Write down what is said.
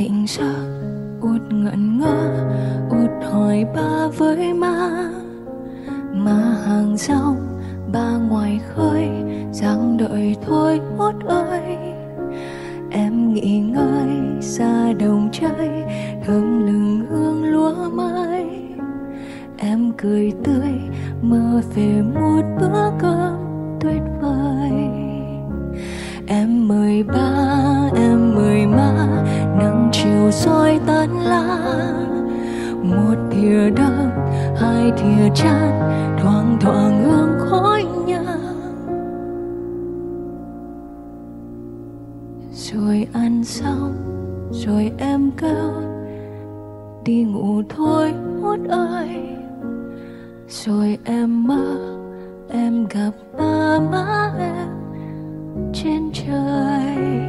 tỉnh giấc út ngẩn ngơ út hỏi ba với má má hàng rong ba ngoài khơi rằng đợi thôi út ơi. Em nghỉ ngơi, xa đồng chơi, thơm lừng hương lúa mai. Em cười tươi, mơ về một bữa cơm tuyệt vời. Em mời ba nắng soi tán lá một thìa đắng hai thìa chát thoang thoảng hương khói nhang rồi ăn xong, rồi em kêu, đi ngủ thôi út ơi. Rồi em mơ, em gặp ba má em trên trời.